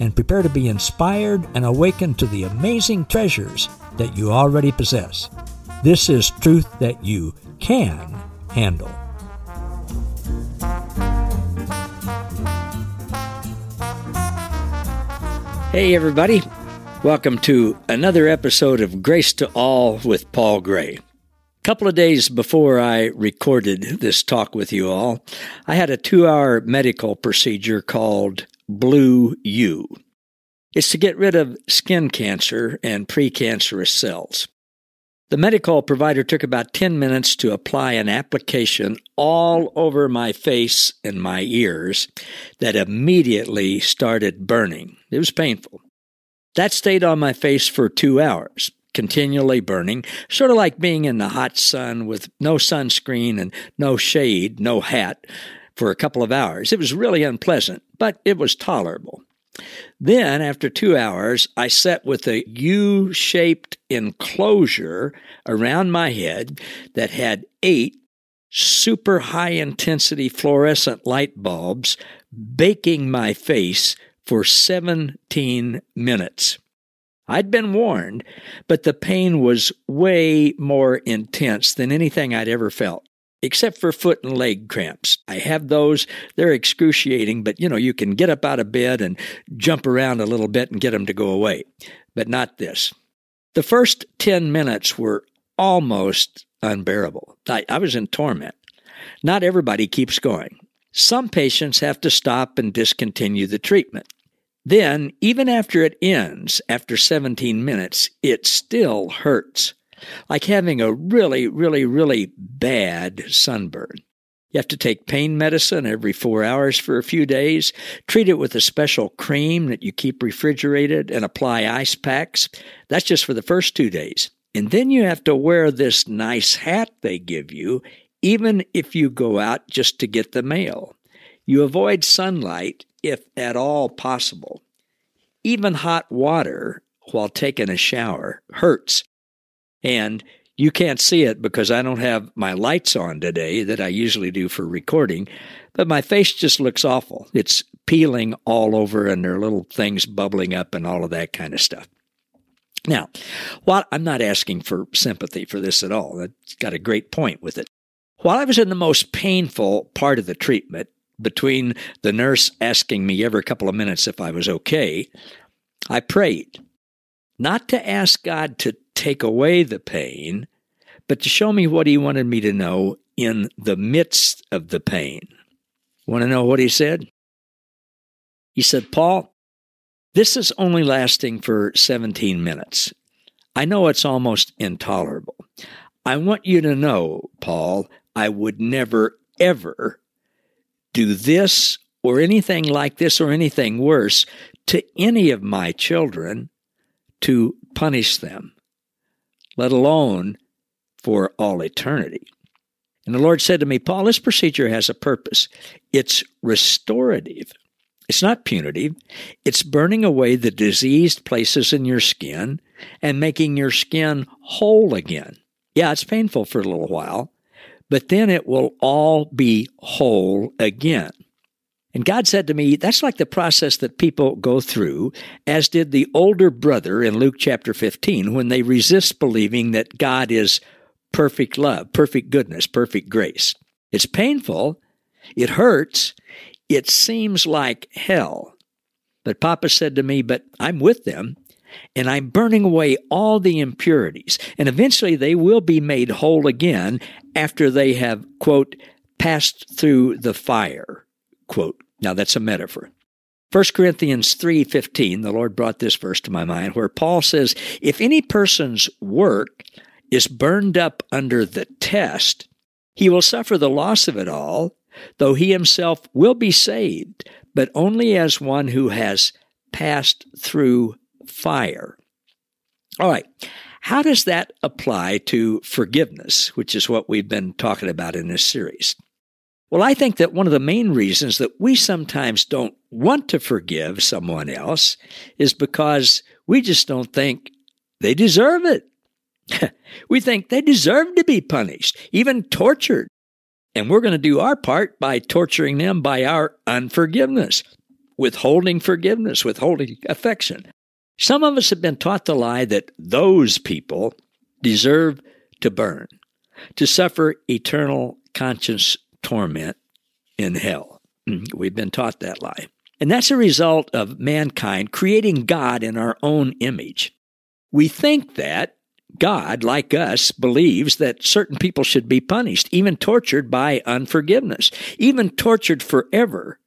and prepare to be inspired and awakened to the amazing treasures that you already possess. This is truth that you can handle. Hey, everybody. Welcome to another episode of Grace to All with Paul Gray. A couple of days before I recorded this talk with you all, I had a two hour medical procedure called Blue U. It's to get rid of skin cancer and precancerous cells. The medical provider took about 10 minutes to apply an application all over my face and my ears that immediately started burning. It was painful. That stayed on my face for two hours, continually burning, sort of like being in the hot sun with no sunscreen and no shade, no hat, for a couple of hours. It was really unpleasant, but it was tolerable. Then, after two hours, I sat with a U shaped enclosure around my head that had eight super high intensity fluorescent light bulbs baking my face for 17 minutes. I'd been warned, but the pain was way more intense than anything I'd ever felt except for foot and leg cramps. I have those. They're excruciating, but you know, you can get up out of bed and jump around a little bit and get them to go away. But not this. The first 10 minutes were almost unbearable. I, I was in torment. Not everybody keeps going. Some patients have to stop and discontinue the treatment. Then, even after it ends, after 17 minutes, it still hurts like having a really, really, really bad sunburn. You have to take pain medicine every four hours for a few days, treat it with a special cream that you keep refrigerated, and apply ice packs. That's just for the first two days. And then you have to wear this nice hat they give you, even if you go out just to get the mail. You avoid sunlight if at all possible. Even hot water while taking a shower hurts and you can't see it because I don't have my lights on today that I usually do for recording, but my face just looks awful. It's peeling all over and there are little things bubbling up and all of that kind of stuff. Now, while I'm not asking for sympathy for this at all, that's got a great point with it. While I was in the most painful part of the treatment, between the nurse asking me every couple of minutes if I was okay, I prayed. Not to ask God to take away the pain, but to show me what he wanted me to know in the midst of the pain. Want to know what he said? He said, Paul, this is only lasting for 17 minutes. I know it's almost intolerable. I want you to know, Paul, I would never, ever do this or anything like this or anything worse to any of my children to punish them let alone for all eternity. And the Lord said to me, Paul, this procedure has a purpose. It's restorative. It's not punitive. It's burning away the diseased places in your skin and making your skin whole again. Yeah, it's painful for a little while, but then it will all be whole again. And God said to me, that's like the process that people go through, as did the older brother in Luke chapter 15, when they resist believing that God is perfect love, perfect goodness, perfect grace. It's painful. It hurts. It seems like hell. But Papa said to me, But I'm with them, and I'm burning away all the impurities, and eventually they will be made whole again after they have, quote, passed through the fire, quote. Now that's a metaphor. 1 Corinthians 3:15, the Lord brought this verse to my mind where Paul says, "If any person's work is burned up under the test, he will suffer the loss of it all, though he himself will be saved, but only as one who has passed through fire. All right. How does that apply to forgiveness, which is what we've been talking about in this series? Well, I think that one of the main reasons that we sometimes don't want to forgive someone else is because we just don't think they deserve it. we think they deserve to be punished, even tortured. And we're going to do our part by torturing them by our unforgiveness, withholding forgiveness, withholding affection. Some of us have been taught the lie that those people deserve to burn, to suffer eternal conscious torment in hell. Mm, we've been taught that lie. And that's a result of mankind creating God in our own image. We think that God, like us, believes that certain people should be punished, even tortured by unforgiveness, even tortured forever,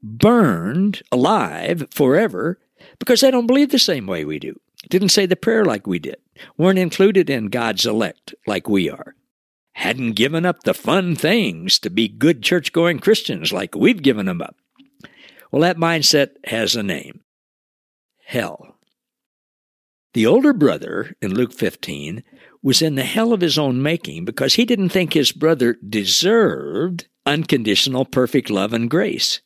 burned alive forever, because they don't believe the same way we do, didn't say the prayer like we did, weren't included in God's elect like we are, hadn't given up the fun things to be good church going Christians like we've given them up. Well, that mindset has a name hell. The older brother in Luke 15 was in the hell of his own making because he didn't think his brother deserved unconditional perfect love and grace.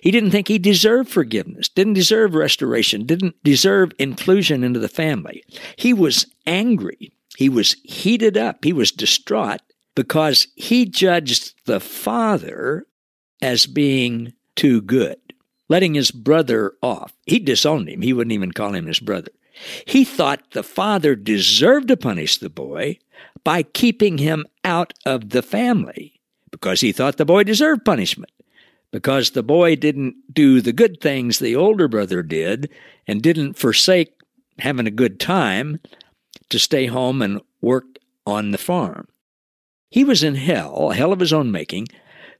He didn't think he deserved forgiveness, didn't deserve restoration, didn't deserve inclusion into the family. He was angry. He was heated up. He was distraught because he judged the father as being too good, letting his brother off. He disowned him. He wouldn't even call him his brother. He thought the father deserved to punish the boy by keeping him out of the family because he thought the boy deserved punishment. Because the boy didn't do the good things the older brother did and didn't forsake having a good time to stay home and work on the farm. He was in hell, hell of his own making,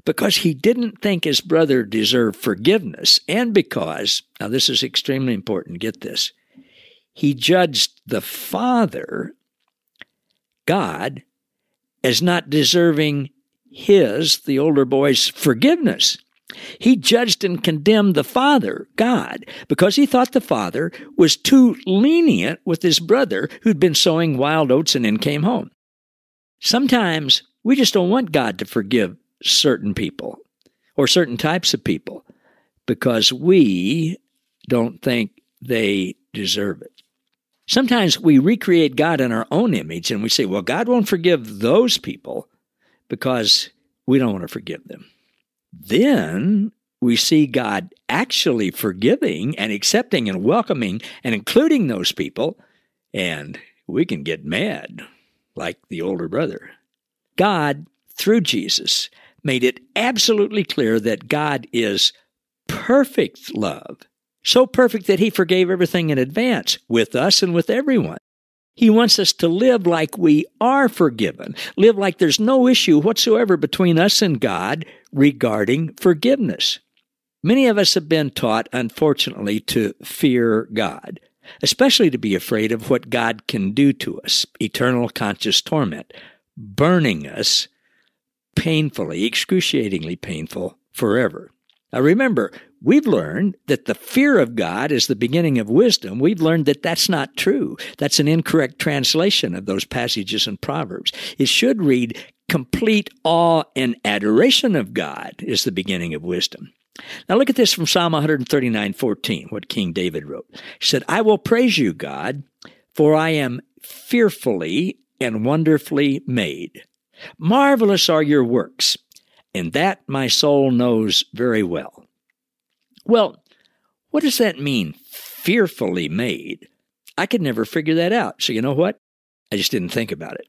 because he didn't think his brother deserved forgiveness, and because, now this is extremely important, get this, he judged the Father, God, as not deserving his, the older boy's, forgiveness. He judged and condemned the Father, God, because he thought the Father was too lenient with his brother who'd been sowing wild oats and then came home. Sometimes we just don't want God to forgive certain people or certain types of people because we don't think they deserve it. Sometimes we recreate God in our own image and we say, well, God won't forgive those people because we don't want to forgive them. Then we see God actually forgiving and accepting and welcoming and including those people, and we can get mad like the older brother. God, through Jesus, made it absolutely clear that God is perfect love so perfect that he forgave everything in advance with us and with everyone. He wants us to live like we are forgiven, live like there's no issue whatsoever between us and God regarding forgiveness. Many of us have been taught, unfortunately, to fear God, especially to be afraid of what God can do to us eternal conscious torment, burning us painfully, excruciatingly painful forever. Now remember, we've learned that the fear of God is the beginning of wisdom. We've learned that that's not true. That's an incorrect translation of those passages in Proverbs. It should read, complete awe and adoration of God is the beginning of wisdom. Now look at this from Psalm 139, 14, what King David wrote. He said, I will praise you, God, for I am fearfully and wonderfully made. Marvelous are your works and that my soul knows very well. Well, what does that mean, fearfully made? I could never figure that out. So, you know what? I just didn't think about it.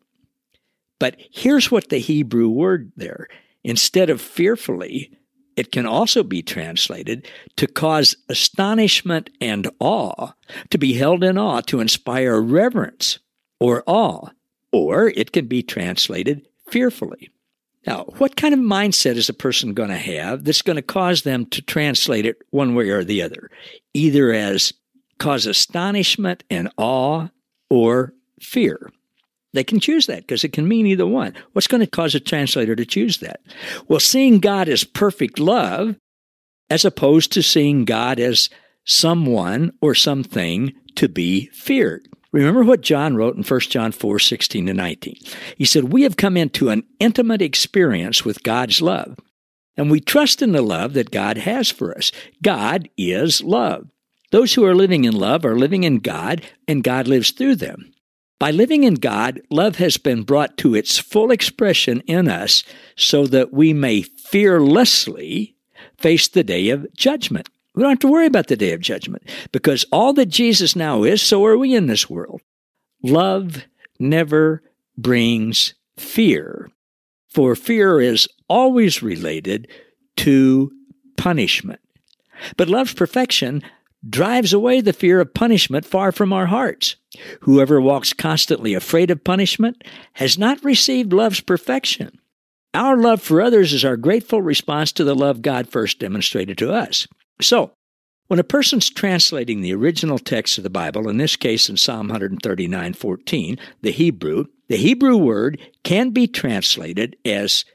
But here's what the Hebrew word there instead of fearfully, it can also be translated to cause astonishment and awe, to be held in awe, to inspire reverence or awe, or it can be translated fearfully. Now, what kind of mindset is a person going to have that's going to cause them to translate it one way or the other, either as cause astonishment and awe or fear? They can choose that because it can mean either one. What's going to cause a translator to choose that? Well, seeing God as perfect love, as opposed to seeing God as someone or something to be feared. Remember what John wrote in 1 John 4 16 to 19. He said, We have come into an intimate experience with God's love, and we trust in the love that God has for us. God is love. Those who are living in love are living in God, and God lives through them. By living in God, love has been brought to its full expression in us so that we may fearlessly face the day of judgment. We don't have to worry about the day of judgment because all that Jesus now is, so are we in this world. Love never brings fear, for fear is always related to punishment. But love's perfection drives away the fear of punishment far from our hearts. Whoever walks constantly afraid of punishment has not received love's perfection. Our love for others is our grateful response to the love God first demonstrated to us. So, when a person's translating the original text of the Bible, in this case in Psalm 139:14, the Hebrew, the Hebrew word can be translated as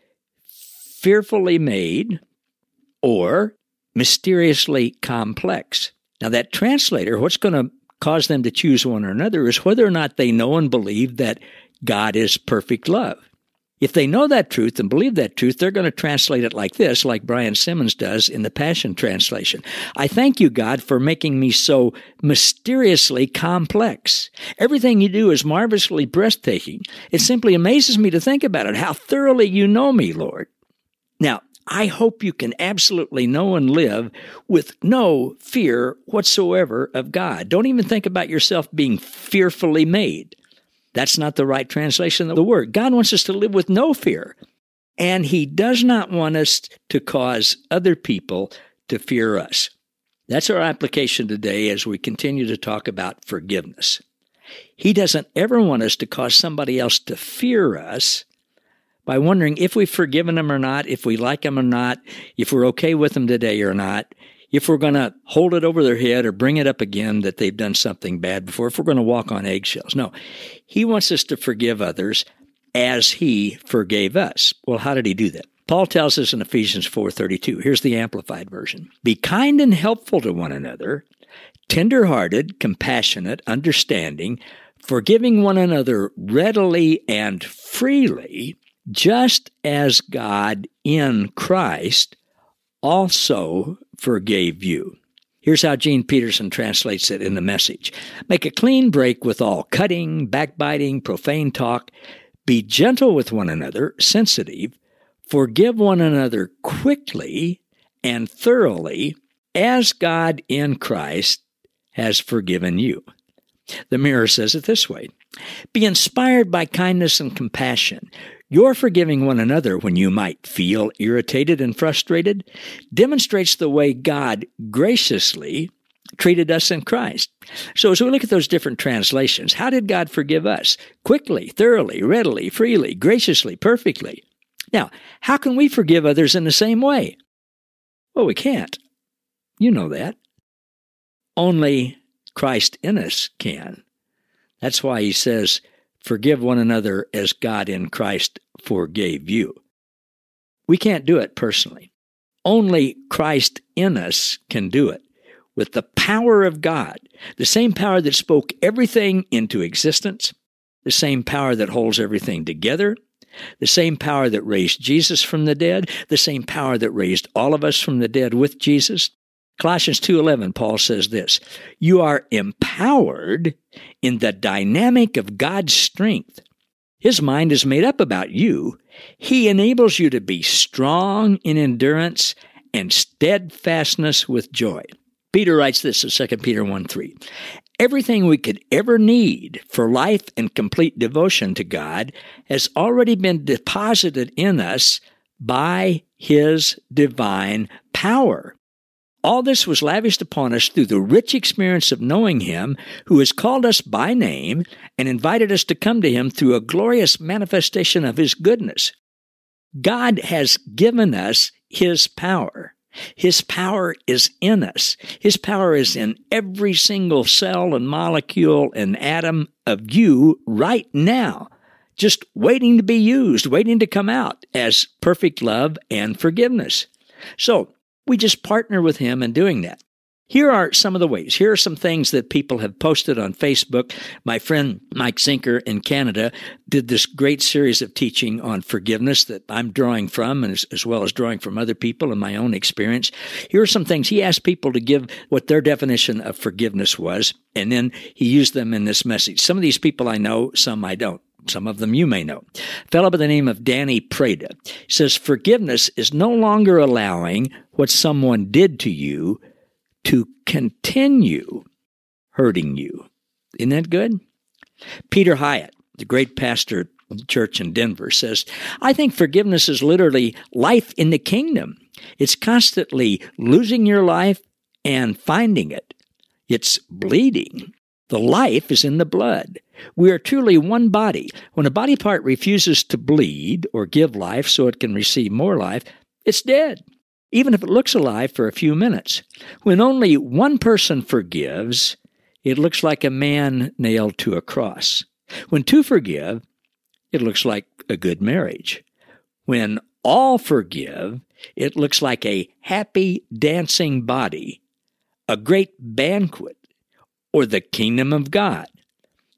fearfully made or mysteriously complex. Now that translator, what's going to cause them to choose one or another is whether or not they know and believe that God is perfect love. If they know that truth and believe that truth, they're going to translate it like this, like Brian Simmons does in the Passion Translation. I thank you, God, for making me so mysteriously complex. Everything you do is marvelously breathtaking. It simply amazes me to think about it, how thoroughly you know me, Lord. Now, I hope you can absolutely know and live with no fear whatsoever of God. Don't even think about yourself being fearfully made. That's not the right translation of the word. God wants us to live with no fear. And He does not want us to cause other people to fear us. That's our application today as we continue to talk about forgiveness. He doesn't ever want us to cause somebody else to fear us by wondering if we've forgiven them or not, if we like them or not, if we're okay with them today or not if we're going to hold it over their head or bring it up again that they've done something bad before, if we're going to walk on eggshells. No, he wants us to forgive others as he forgave us. Well, how did he do that? Paul tells us in Ephesians 4:32. Here's the amplified version. Be kind and helpful to one another, tender-hearted, compassionate, understanding, forgiving one another readily and freely, just as God in Christ also forgave you. Here's how Gene Peterson translates it in the message Make a clean break with all cutting, backbiting, profane talk. Be gentle with one another, sensitive. Forgive one another quickly and thoroughly, as God in Christ has forgiven you. The mirror says it this way Be inspired by kindness and compassion. Your forgiving one another when you might feel irritated and frustrated demonstrates the way God graciously treated us in Christ. So as we look at those different translations, how did God forgive us? Quickly, thoroughly, readily, freely, graciously, perfectly. Now, how can we forgive others in the same way? Well, we can't. You know that. Only Christ in us can. That's why he says, Forgive one another as God in Christ forgave you. We can't do it personally. Only Christ in us can do it with the power of God, the same power that spoke everything into existence, the same power that holds everything together, the same power that raised Jesus from the dead, the same power that raised all of us from the dead with Jesus, Colossians 2:11 Paul says this, you are empowered in the dynamic of God's strength. His mind is made up about you. He enables you to be strong in endurance and steadfastness with joy. Peter writes this in 2 Peter 1 3. Everything we could ever need for life and complete devotion to God has already been deposited in us by His divine power. All this was lavished upon us through the rich experience of knowing Him who has called us by name and invited us to come to Him through a glorious manifestation of His goodness. God has given us His power. His power is in us. His power is in every single cell and molecule and atom of you right now, just waiting to be used, waiting to come out as perfect love and forgiveness. So, we just partner with Him in doing that. Here are some of the ways. Here are some things that people have posted on Facebook. My friend Mike Zinker in Canada did this great series of teaching on forgiveness that I'm drawing from, and as, as, well as drawing from other people and my own experience. Here are some things he asked people to give what their definition of forgiveness was, and then he used them in this message. Some of these people I know, some I don't. Some of them you may know. A fellow by the name of Danny Prada says forgiveness is no longer allowing what someone did to you to continue hurting you. Isn't that good? Peter Hiett, the great pastor of the church in Denver, says, I think forgiveness is literally life in the kingdom. It's constantly losing your life and finding it. It's bleeding. The life is in the blood. We are truly one body. When a body part refuses to bleed or give life so it can receive more life, it's dead even if it looks alive for a few minutes. When only one person forgives, it looks like a man nailed to a cross. When two forgive, it looks like a good marriage. When all forgive, it looks like a happy dancing body, a great banquet, or the kingdom of God.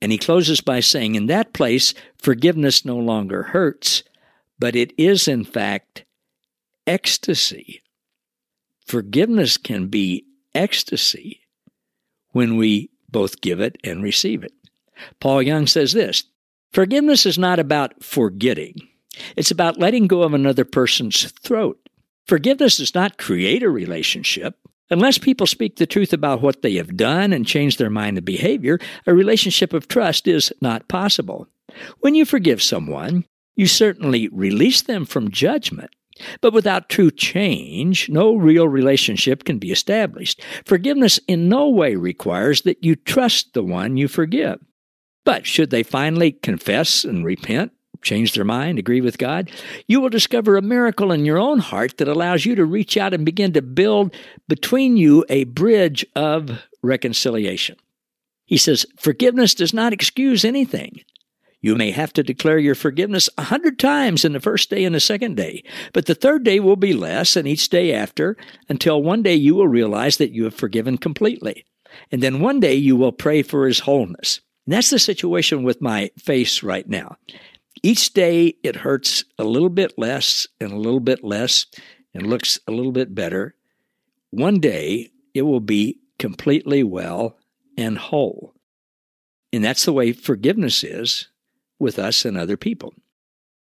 And he closes by saying, In that place, forgiveness no longer hurts, but it is, in fact, ecstasy. Forgiveness can be ecstasy when we both give it and receive it. Paul Young says this Forgiveness is not about forgetting, it's about letting go of another person's throat. Forgiveness does not create a relationship. Unless people speak the truth about what they have done and change their mind and behavior, a relationship of trust is not possible. When you forgive someone, you certainly release them from judgment, but without true change, no real relationship can be established. Forgiveness in no way requires that you trust the one you forgive. But should they finally confess and repent, change their mind, agree with God, you will discover a miracle in your own heart that allows you to reach out and begin to build between you a bridge of reconciliation. He says, Forgiveness does not excuse anything. You may have to declare your forgiveness a hundred times in the first day and the second day, but the third day will be less, and each day after, until one day you will realize that you have forgiven completely. And then one day you will pray for his wholeness. And that's the situation with my face right now. Each day it hurts a little bit less and a little bit less and looks a little bit better. One day it will be completely well and whole. And that's the way forgiveness is with us and other people.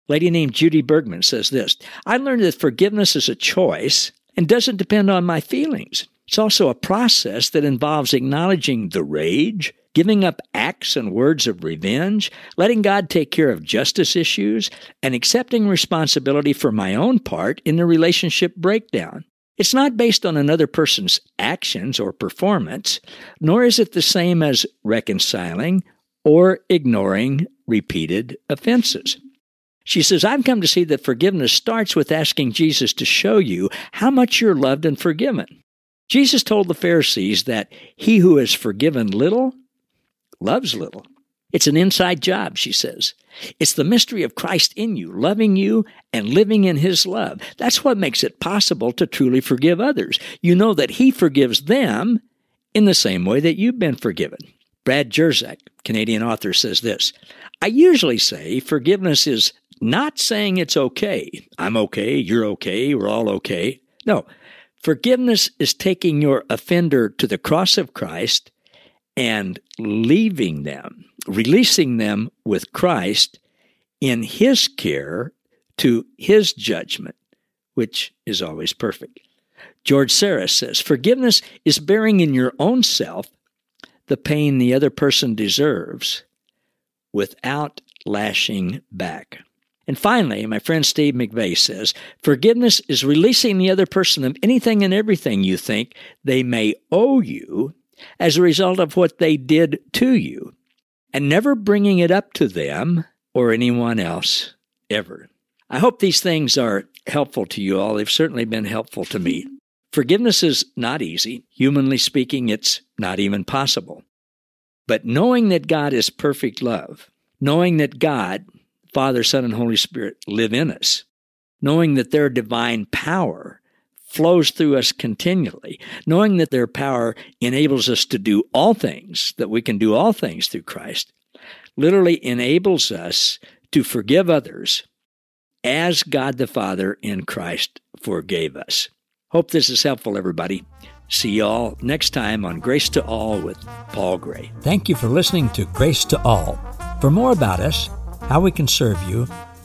A lady named Judy Bergman says this I learned that forgiveness is a choice and doesn't depend on my feelings. It's also a process that involves acknowledging the rage, giving up acts and words of revenge, letting God take care of justice issues, and accepting responsibility for my own part in the relationship breakdown. It's not based on another person's actions or performance, nor is it the same as reconciling or ignoring repeated offenses. She says, I've come to see that forgiveness starts with asking Jesus to show you how much you're loved and forgiven. Jesus told the Pharisees that he who is forgiven little loves little. It's an inside job, she says. It's the mystery of Christ in you, loving you and living in his love. That's what makes it possible to truly forgive others. You know that he forgives them in the same way that you've been forgiven. Brad Jersak, Canadian author, says this I usually say forgiveness is not saying it's okay. I'm okay, you're okay, we're all okay. No, forgiveness is taking your offender to the cross of Christ and leaving them, releasing them with Christ in His care to His judgment, which is always perfect. George Sarris says, Forgiveness is bearing in your own self the pain the other person deserves without lashing back. And finally, my friend Steve McVey says, forgiveness is releasing the other person of anything and everything you think they may owe you as a result of what they did to you, and never bringing it up to them or anyone else ever. I hope these things are helpful to you all. They've certainly been helpful to me. Forgiveness is not easy. Humanly speaking, it's not even possible. But knowing that God is perfect love, knowing that God, Father, Son, and Holy Spirit live in us, knowing that their divine power flows through us continually, knowing that their power enables us to do all things, that we can do all things through Christ, literally enables us to forgive others as God the Father in Christ forgave us. Hope this is helpful, everybody. See you all next time on Grace to All with Paul Gray. Thank you for listening to Grace to All. For more about us, how we can serve you,